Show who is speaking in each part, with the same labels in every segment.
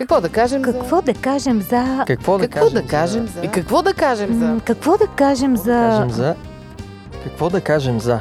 Speaker 1: Какво да кажем
Speaker 2: Какво
Speaker 1: за...
Speaker 2: да кажем за...
Speaker 3: Какво да
Speaker 1: Какво да
Speaker 3: кажем
Speaker 1: кажем
Speaker 3: за...
Speaker 1: за... И какво да кажем за...
Speaker 2: Какво да кажем
Speaker 3: Какво да
Speaker 2: за...
Speaker 3: кажем за... Какво да кажем за...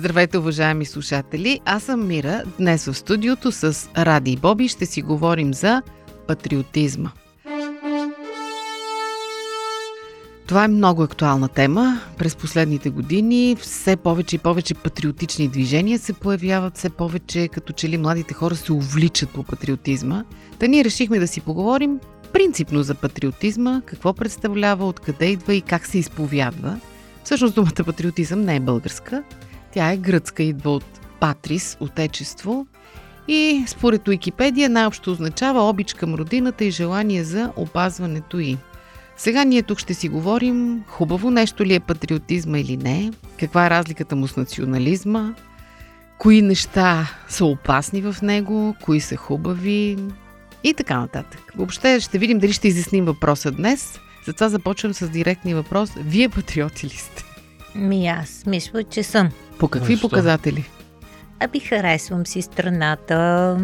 Speaker 1: Здравейте, уважаеми слушатели! Аз съм Мира. Днес в студиото с Ради и Боби ще си говорим за патриотизма. Това е много актуална тема. През последните години все повече и повече патриотични движения се появяват, все повече като че ли младите хора се увличат по патриотизма. Та ние решихме да си поговорим принципно за патриотизма, какво представлява, откъде идва и как се изповядва. Всъщност думата патриотизъм не е българска, тя е гръцка, идва от патрис, отечество и според Уикипедия най-общо означава обич към родината и желание за опазването й. Сега ние тук ще си говорим хубаво нещо ли е патриотизма или не, каква е разликата му с национализма, кои неща са опасни в него, кои са хубави и така нататък. Въобще ще видим дали ще изясним въпроса днес. Затова започвам с директния въпрос. Вие патриоти ли сте?
Speaker 2: Ми аз мисля, че съм.
Speaker 1: По какви
Speaker 3: Защо?
Speaker 1: показатели?
Speaker 2: Аби харесвам си страната.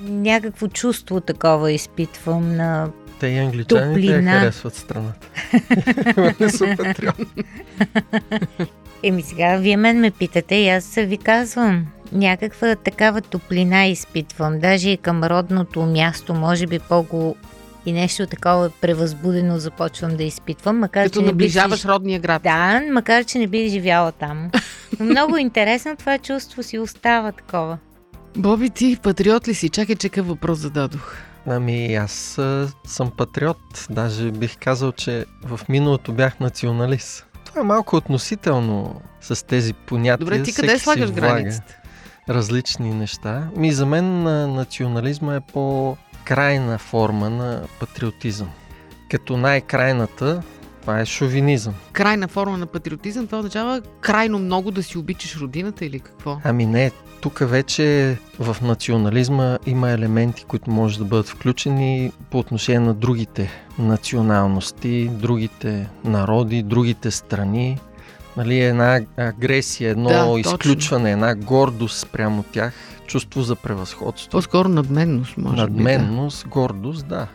Speaker 2: Някакво чувство такова изпитвам на...
Speaker 3: Те и англичаните я
Speaker 2: Топлина.
Speaker 3: харесват страната. Не са патриоти.
Speaker 2: Еми сега, вие мен ме питате и аз ви казвам. Някаква такава топлина изпитвам. Даже и към родното място, може би по-го и нещо такова превъзбудено започвам да изпитвам, макар
Speaker 1: Като
Speaker 2: че
Speaker 1: наближаваш
Speaker 2: си...
Speaker 1: родния град.
Speaker 2: Да, макар че не бих живяла там. Но много интересно това чувство си остава такова.
Speaker 1: Боби, ти патриот ли си? Чакай, че какъв въпрос зададох.
Speaker 3: Ами аз а, съм патриот. Даже бих казал, че в миналото бях националист. Това е малко относително с тези понятия.
Speaker 1: Добре, ти къде слагаш
Speaker 3: влага
Speaker 1: границата?
Speaker 3: Различни неща. Ми за мен а, национализма е по-крайна форма на патриотизъм. Като най-крайната, това е шовинизъм.
Speaker 1: Крайна форма на патриотизъм, това означава крайно много да си обичаш родината или какво?
Speaker 3: Ами не, тук вече в национализма има елементи, които може да бъдат включени по отношение на другите националности, другите народи, другите страни. Нали, една агресия, едно
Speaker 1: Да, точно.
Speaker 3: изключване, една гордост спрямо тях, чувство за превъзходство,
Speaker 1: По-скоро надменност, може
Speaker 3: надменност, гордост, да.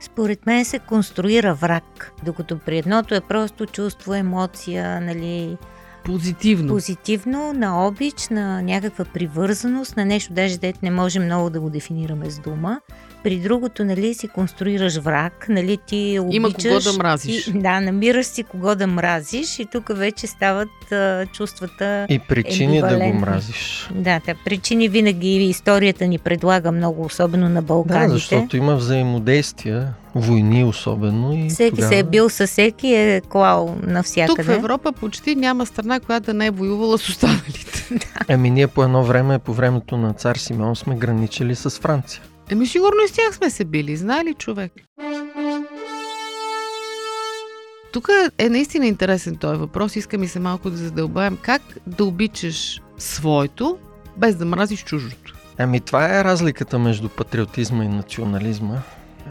Speaker 2: Според мен се конструира враг, докато при едното е просто чувство, емоция, нали,
Speaker 1: би. Да. Позитивно.
Speaker 2: позитивно, на обич, на някаква привързаност, на нещо, даже дете не може много да го дефинираме с дума. При другото, нали, си конструираш враг, нали, ти обичаш...
Speaker 1: Има кого да мразиш.
Speaker 2: И, да, намираш си кого да мразиш и тук вече стават а, чувствата...
Speaker 3: И причини да го мразиш.
Speaker 2: Да, да, причини винаги историята ни предлага много, особено на
Speaker 3: Да,
Speaker 2: Балканите.
Speaker 3: защото има взаимодействия, войни особено. И
Speaker 2: Всеки
Speaker 3: тогава...
Speaker 2: се е бил със всеки, е клал навсякъде.
Speaker 1: Тук в Европа почти няма страна, която да не е воювала с останалите.
Speaker 3: Ами ние по едно време, по времето на цар Симеон сме граничили с Франция.
Speaker 1: Еми сигурно и с тях сме се били, знае ли човек? Тук е наистина интересен този въпрос. Иска ми се малко да задълбаем. Как да обичаш своето, без да мразиш чужото?
Speaker 3: Ами това е разликата между патриотизма и национализма,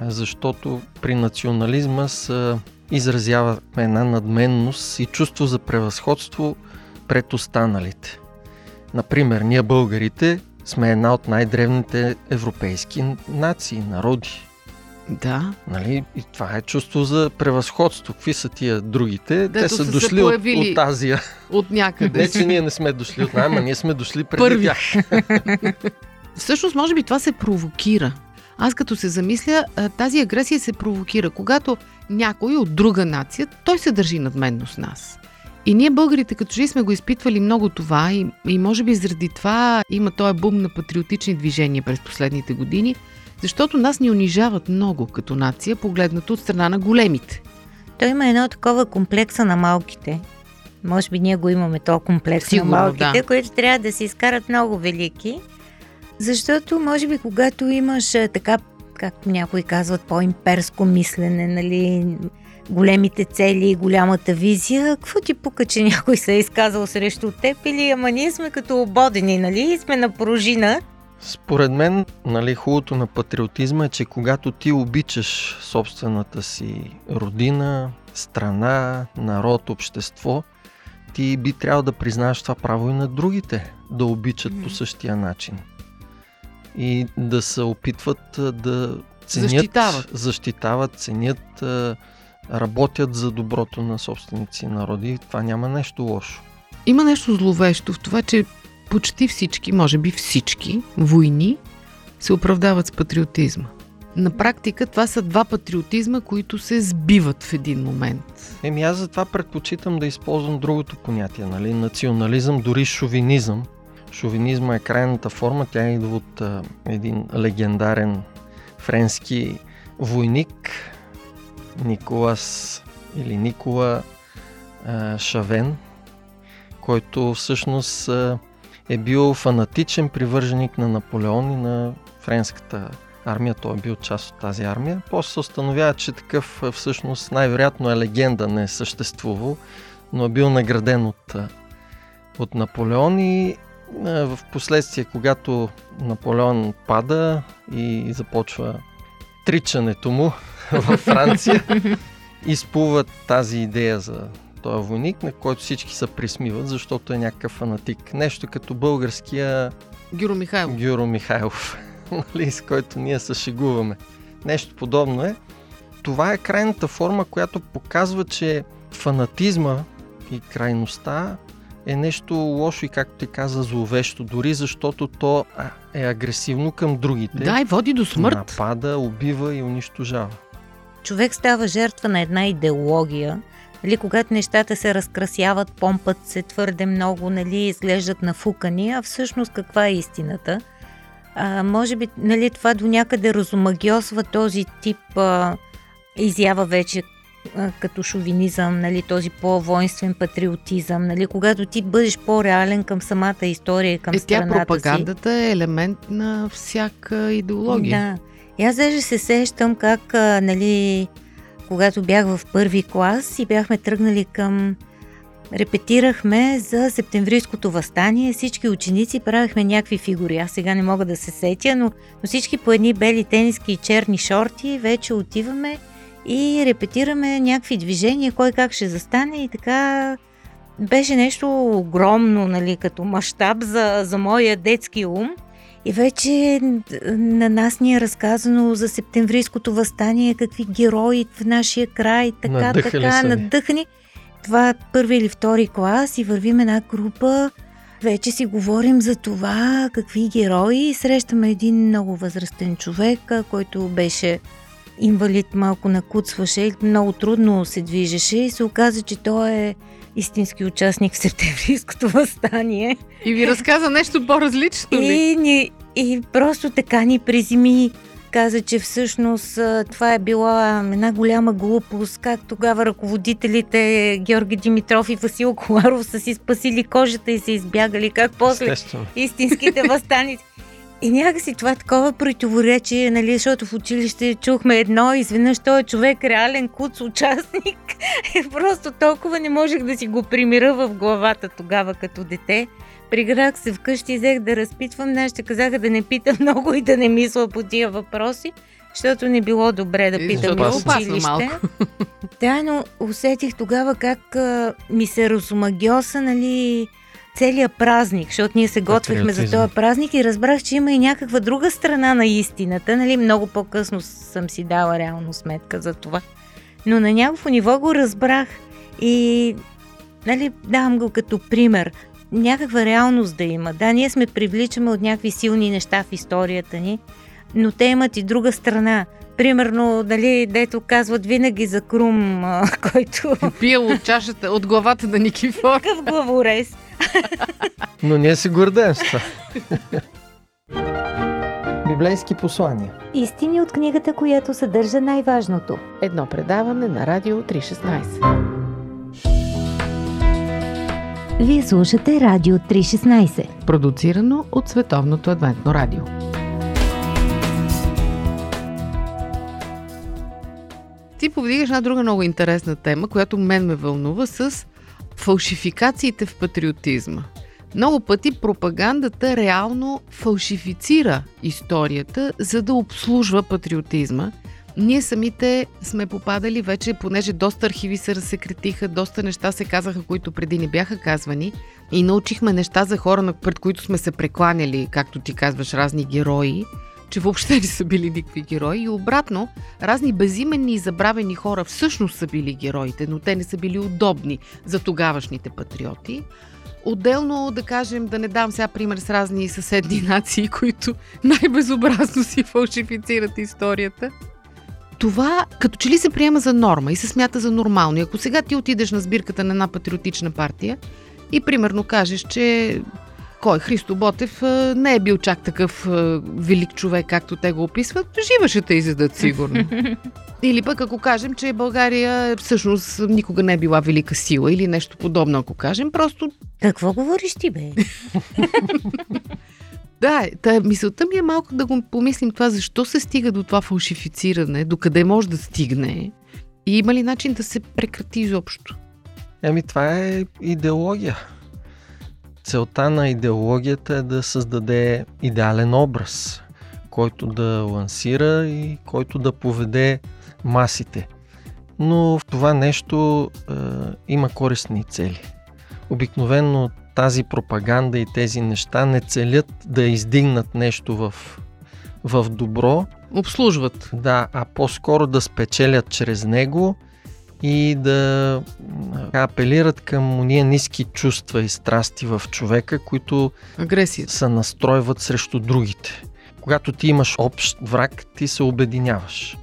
Speaker 3: защото при национализма се изразява една надменност и чувство за превъзходство пред останалите. Например, ние българите сме една от най-древните европейски нации, народи.
Speaker 1: Да.
Speaker 3: Нали? И това е чувство за превъзходство. Какви са тия другите? Те
Speaker 1: Дето
Speaker 3: са
Speaker 1: са се
Speaker 3: дошли от, от Азия.
Speaker 1: От някъде.
Speaker 3: Не, че ние не сме дошли от найма, ние сме дошли преди
Speaker 1: Първи.
Speaker 3: тях.
Speaker 1: Всъщност, може би това се провокира. Аз като се замисля, тази агресия се провокира, когато някой от друга нация, той се държи надменно с нас. И ние българите като че ли сме го изпитвали много това и, и може би заради това има този бум на патриотични движения през последните години, защото нас ни унижават много като нация, погледнато от страна на големите.
Speaker 2: Той има едно такова комплекса на малките. Може би ние го имаме то комплекс
Speaker 1: Сигурно,
Speaker 2: на малките,
Speaker 1: да.
Speaker 2: които трябва да се изкарат много велики. Защото, може би, когато имаш а, така, как някои казват, по-имперско мислене, нали, големите цели и голямата визия, какво ти пука, че някой се е изказал срещу теб или ама ние сме като ободени, нали? И сме на пружина.
Speaker 3: Според мен, нали, хубавото на патриотизма е, че когато ти обичаш собствената си родина, страна, народ, общество, ти би трябвало да признаеш това право и на другите да обичат по същия начин. И да се опитват да ценят, защитават, защитават ценят, работят за доброто на собственици народи. Това няма нещо лошо.
Speaker 1: Има нещо зловещо в това, че почти всички, може би всички войни се оправдават с патриотизма. На практика това са два патриотизма, които се сбиват в един момент.
Speaker 3: Еми аз затова предпочитам да използвам другото понятие, нали? Национализъм, дори шовинизъм. Шовинизма е крайната форма, тя идва от а, един легендарен френски войник, Николас или Никола Шавен, който всъщност е бил фанатичен привърженик на Наполеон и на френската армия. Той е бил част от тази армия. После се установява, че такъв всъщност най-вероятно е легенда, не е съществувал, но е бил награден от, от Наполеон и в последствие, когато Наполеон пада и започва тричането му във Франция, изплува тази идея за този войник, на който всички се присмиват, защото е някакъв фанатик. Нещо като българския
Speaker 1: Гюро Михайлов.
Speaker 3: Гюро Михайлов, нали, с който ние се шегуваме. Нещо подобно е. Това е крайната форма, която показва, че фанатизма и крайността е нещо лошо и, както ти каза, зловещо, дори защото то е агресивно към другите.
Speaker 1: Да, и води до смърт.
Speaker 3: Напада, убива и унищожава.
Speaker 2: Човек става жертва на една идеология, нали, когато нещата се разкрасяват, помпът се твърде много, нали, изглеждат нафукани, а всъщност каква е истината? А, може би нали, това до някъде разумагиосва този тип а, изява вече като шовинизъм, нали, този по-воинствен патриотизъм, нали, когато ти бъдеш по-реален към самата история, към е, страната
Speaker 1: тя пропагандата
Speaker 2: си.
Speaker 1: е елемент на всяка идеология.
Speaker 2: Да. И аз даже се сещам как, а, нали, когато бях в първи клас и бяхме тръгнали към репетирахме за септемврийското възстание. Всички ученици правихме някакви фигури. Аз сега не мога да се сетя, но, но всички по едни бели тениски и черни шорти вече отиваме и репетираме някакви движения, кой как ще застане и така беше нещо огромно, нали, като мащаб за, за моя детски ум. И вече на нас ни е разказано за септемврийското възстание, какви герои в нашия край, така, надъхали така, надъхани. Това е първи или втори клас и вървим една група. Вече си говорим за това, какви герои. Срещаме един много възрастен човек, който беше инвалид, малко накуцваше, много трудно се движеше и се оказа, че той е истински участник в септемврийското възстание.
Speaker 1: И ви разказа нещо по-различно ли?
Speaker 2: И, ни, и просто така ни приземи каза, че всъщност това е била една голяма глупост, как тогава ръководителите Георги Димитров и Васил Коларов са си спасили кожата и са избягали, как после Естествено. истинските възстаници. И някакси това е такова противоречие, нали, защото в училище чухме едно, изведнъж той е човек реален куц участник. И просто толкова не можех да си го примира в главата тогава като дете. Приграх се вкъщи взех да разпитвам. Нашите казаха да не питам много и да не мисля по тия въпроси, защото не било добре да питам и училище. Да, но усетих тогава как а, ми се разумагиоса, нали, целият празник, защото ние се готвихме за този празник и разбрах, че има и някаква друга страна на истината. Нали? Много по-късно съм си дала реално сметка за това. Но на някакво ниво го разбрах и нали, давам го като пример. Някаква реалност да има. Да, ние сме привличаме от някакви силни неща в историята ни, но те имат и друга страна. Примерно, дали, дето казват винаги за Крум, който...
Speaker 1: Пил от чашата, от главата на Никифор.
Speaker 2: Какъв главорез.
Speaker 3: Но ние се гордеем с това. Библейски послания.
Speaker 2: Истини от книгата, която съдържа най-важното.
Speaker 1: Едно предаване на Радио 316.
Speaker 2: Вие слушате Радио 316.
Speaker 1: Продуцирано от Световното адвентно радио. Ти повдигаш една друга много интересна тема, която мен ме вълнува с фалшификациите в патриотизма. Много пъти пропагандата реално фалшифицира историята, за да обслужва патриотизма. Ние самите сме попадали вече, понеже доста архиви се разсекретиха, доста неща се казаха, които преди не бяха казвани и научихме неща за хора, пред които сме се прекланяли, както ти казваш, разни герои, че въобще не са били никакви герои. И обратно, разни безименни и забравени хора всъщност са били героите, но те не са били удобни за тогавашните патриоти. Отделно, да кажем, да не дам сега пример с разни съседни нации, които най-безобразно си фалшифицират историята. Това като че ли се приема за норма и се смята за нормално. И ако сега ти отидеш на сбирката на една патриотична партия и примерно кажеш, че кой Христо Ботев не е бил чак такъв велик човек, както те го описват, жива ще те изядат сигурно. Или пък ако кажем, че България всъщност никога не е била велика сила или нещо подобно, ако кажем, просто...
Speaker 2: Какво говориш ти, бе?
Speaker 1: да, та, мисълта ми е малко да го помислим това, защо се стига до това фалшифициране, до къде може да стигне и има ли начин да се прекрати изобщо?
Speaker 3: Еми, това е идеология. Целта на идеологията е да създаде идеален образ, който да лансира и който да поведе масите. Но в това нещо е, има корисни цели. Обикновено тази пропаганда и тези неща не целят да издигнат нещо в, в добро.
Speaker 1: Обслужват.
Speaker 3: Да, а по-скоро да спечелят чрез него и да апелират към уния ниски чувства и страсти в човека, които
Speaker 1: Агресия.
Speaker 3: се настройват срещу другите. Когато ти имаш общ враг, ти се обединяваш.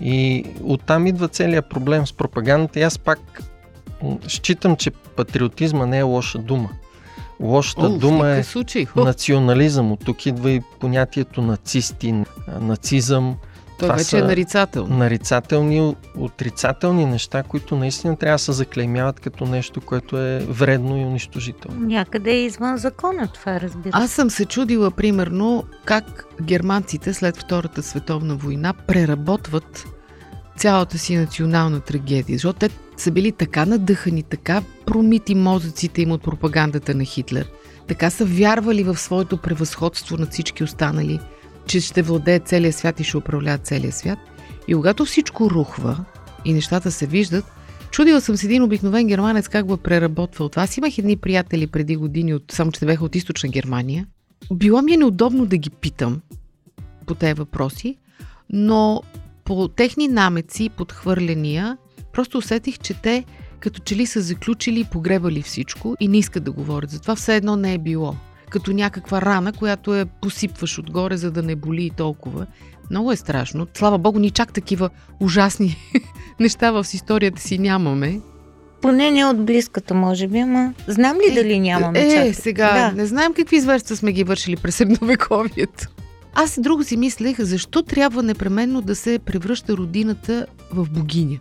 Speaker 3: И оттам идва целият проблем с пропагандата. И аз пак считам, че патриотизма не е лоша дума. Лошата О, дума е
Speaker 1: случай.
Speaker 3: национализъм. От тук идва и понятието нацисти, нацизъм.
Speaker 1: Той Това вече е нарицателно.
Speaker 3: Нарицателни, отрицателни неща, които наистина трябва да се заклеймяват като нещо, което е вредно и унищожително.
Speaker 2: Някъде е извън закона това, разбира
Speaker 1: Аз съм се чудила, примерно, как германците след Втората световна война преработват цялата си национална трагедия, защото те са били така надъхани, така промити мозъците им от пропагандата на Хитлер, така са вярвали в своето превъзходство над всички останали – че ще владее целия свят и ще управлява целия свят. И когато всичко рухва и нещата се виждат, чудила съм с един обикновен германец как го е преработвал. Това аз имах едни приятели преди години, от, само че те бяха от източна Германия. Било ми е неудобно да ги питам по тези въпроси, но по техни намеци, подхвърляния, просто усетих, че те като че ли са заключили и погребали всичко и не искат да говорят. Затова все едно не е било като някаква рана, която я посипваш отгоре, за да не боли и толкова. Много е страшно. Слава Богу, ни чак такива ужасни неща в историята си нямаме.
Speaker 2: Поне не от близката, може би, ама знам ли е, дали нямаме
Speaker 1: Е,
Speaker 2: чак?
Speaker 1: е сега, да. не знаем какви зверства сме ги вършили през средновековието. Аз друго си мислех, защо трябва непременно да се превръща родината в богиня.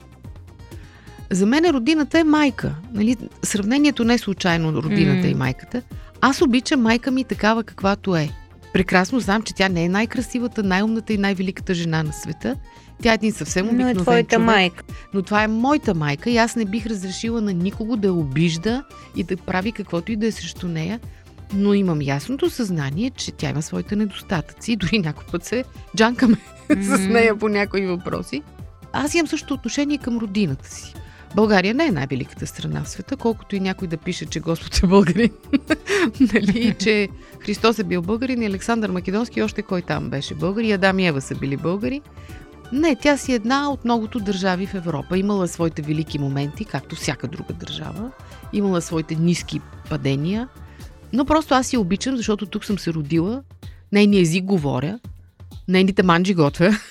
Speaker 1: За мен родината е майка. Нали? Сравнението не е случайно родината mm. и майката. Аз обичам майка ми такава каквато е. Прекрасно знам, че тя не е най-красивата, най-умната и най-великата жена на света. Тя е един съвсем обикновен
Speaker 2: Но е твоята
Speaker 1: човек,
Speaker 2: майка.
Speaker 1: Но това е моята майка и аз не бих разрешила на никого да я обижда и да прави каквото и да е срещу нея. Но имам ясното съзнание, че тя има своите недостатъци. Дори някой път се джанкаме mm-hmm. с нея по някои въпроси. Аз имам също отношение към родината си. България не е най-великата страна в света, колкото и някой да пише, че Господ е българин. нали, че Христос е бил българин и Александър Македонски още кой там беше българи, Адам и Ева са били българи. Не, тя си една от многото държави в Европа. Имала своите велики моменти, както всяка друга държава. Имала своите ниски падения. Но просто аз си обичам, защото тук съм се родила. Нейния език говоря. Нейните манджи готвя.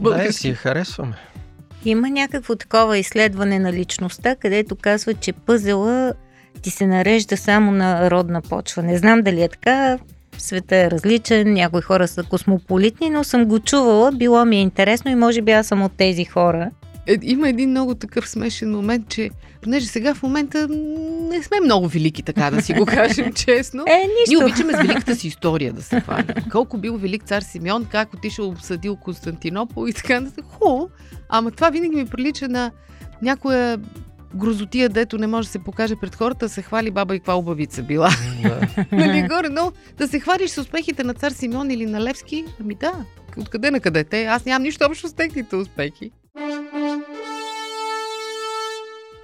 Speaker 3: Да, си я харесваме.
Speaker 2: Има някакво такова изследване на личността, където казва, че пъзела ти се нарежда само на родна почва. Не знам дали е така, света е различен, някои хора са космополитни, но съм го чувала, било ми е интересно и може би аз съм от тези хора.
Speaker 1: Е, има един много такъв смешен момент, че понеже сега в момента не сме много велики, така да си го кажем честно.
Speaker 2: Е, нищо.
Speaker 1: Ние обичаме с великата си история да се хвалим. Колко бил велик цар Симеон, как отишъл обсъдил Константинопол и така се хубаво. Ама това винаги ми прилича на някоя грозотия, дето не може да се покаже пред хората, се хвали баба и каква обавица била.
Speaker 3: Да.
Speaker 1: нали, горе, но да се хвалиш с успехите на цар Симеон или на Левски, ами да, откъде на къде те? Аз нямам нищо общо с техните успехи.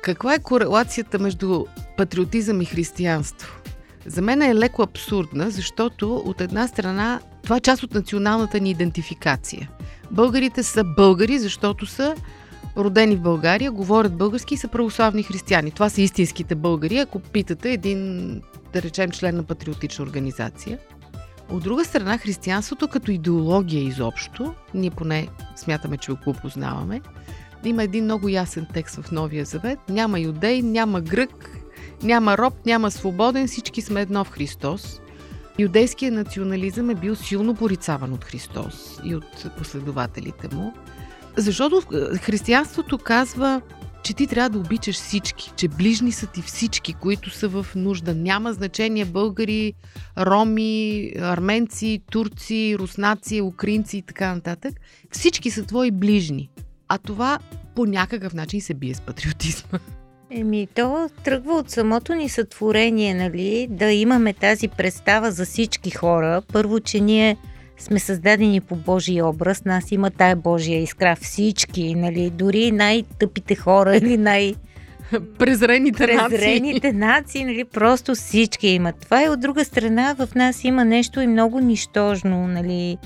Speaker 1: Каква е корелацията между патриотизъм и християнство? За мен е леко абсурдна, защото от една страна това е част от националната ни идентификация. Българите са българи, защото са родени в България, говорят български и са православни християни. Това са истинските българи, ако питате един, да речем, член на патриотична организация. От друга страна, християнството като идеология изобщо, ние поне смятаме, че го познаваме, има един много ясен текст в Новия Завет. Няма юдей, няма грък, няма роб, няма свободен, всички сме едно в Христос. Юдейският национализъм е бил силно порицаван от Христос и от последователите му. Защото е, християнството казва, че ти трябва да обичаш всички, че ближни са ти всички, които са в нужда. Няма значение българи, роми, арменци, турци, руснаци, украинци и така нататък. Всички са твои ближни. А това по някакъв начин се бие с патриотизма.
Speaker 2: Еми, то тръгва от самото ни сътворение, нали, да имаме тази представа за всички хора. Първо, че ние сме създадени по Божия образ, нас има тая Божия искра. Всички, нали, дори най-тъпите хора или най-
Speaker 1: Презрените,
Speaker 2: презрените нации, нали, просто всички имат. Това и от друга страна в нас има нещо и много нищожно, нали.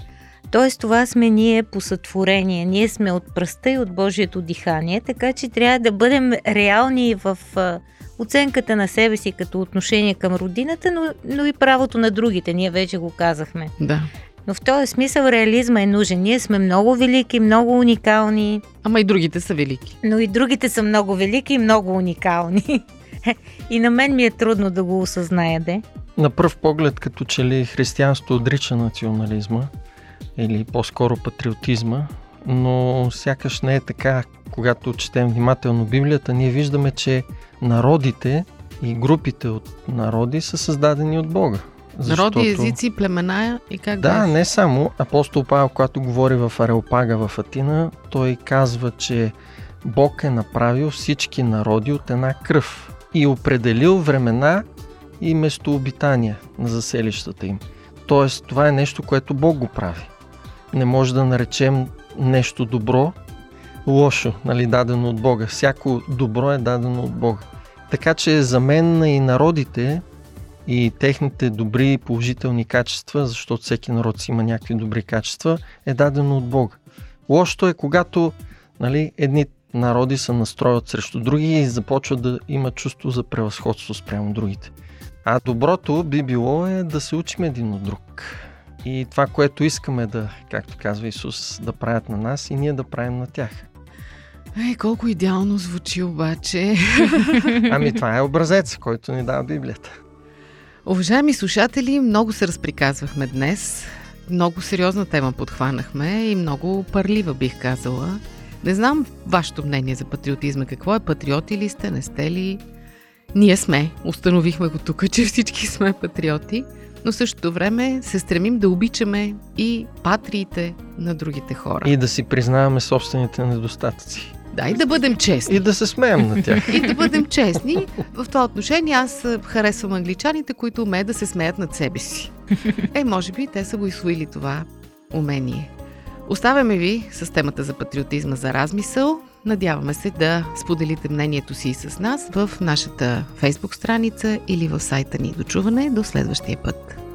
Speaker 2: Тоест това сме ние по сътворение. Ние сме от пръста и от Божието дихание, така че трябва да бъдем реални в оценката на себе си като отношение към родината, но, но и правото на другите. Ние вече го казахме.
Speaker 1: Да.
Speaker 2: Но в този смисъл реализма е нужен. Ние сме много велики, много уникални,
Speaker 1: Ама и другите са велики.
Speaker 2: но и другите са много велики и много уникални. и на мен ми е трудно да го осъзная, де.
Speaker 3: На пръв поглед, като че ли християнство отрича национализма или по-скоро патриотизма, но сякаш не е така. Когато четем внимателно Библията, ние виждаме, че народите и групите от народи са създадени от Бога.
Speaker 1: Народи, езици, племена и как
Speaker 3: Да,
Speaker 1: беше?
Speaker 3: не само. Апостол Павел, когато говори в Ареопага в Атина, той казва, че Бог е направил всички народи от една кръв и определил времена и местообитания на заселищата им. Тоест, това е нещо, което Бог го прави. Не може да наречем нещо добро лошо, нали, дадено от Бога. Всяко добро е дадено от Бога. Така че за мен и народите и техните добри и положителни качества, защото всеки народ си има някакви добри качества, е дадено от Бога. Лошото е когато нали, едни народи се настроят срещу други и започват да имат чувство за превъзходство спрямо другите. А доброто би било е да се учим един от друг. И това, което искаме да, както казва Исус, да правят на нас и ние да правим на тях.
Speaker 1: Ей, колко идеално звучи обаче.
Speaker 3: Ами това е образец, който ни дава Библията.
Speaker 1: Уважаеми слушатели, много се разприказвахме днес. Много сериозна тема подхванахме и много парлива бих казала. Не знам вашето мнение за патриотизма. Какво е патриоти ли сте, не сте ли? Ние сме. Установихме го тук, че всички сме патриоти. Но същото време се стремим да обичаме и патриите на другите хора.
Speaker 3: И да си признаваме собствените недостатъци.
Speaker 1: Да, и да бъдем честни.
Speaker 3: И да се смеем на тях.
Speaker 1: И да бъдем честни. В това отношение аз харесвам англичаните, които умеят да се смеят над себе си. Е, може би те са го изсвоили това умение. Оставяме ви с темата за патриотизма за размисъл. Надяваме се да споделите мнението си и с нас в нашата фейсбук страница или в сайта ни. Дочуване до следващия път.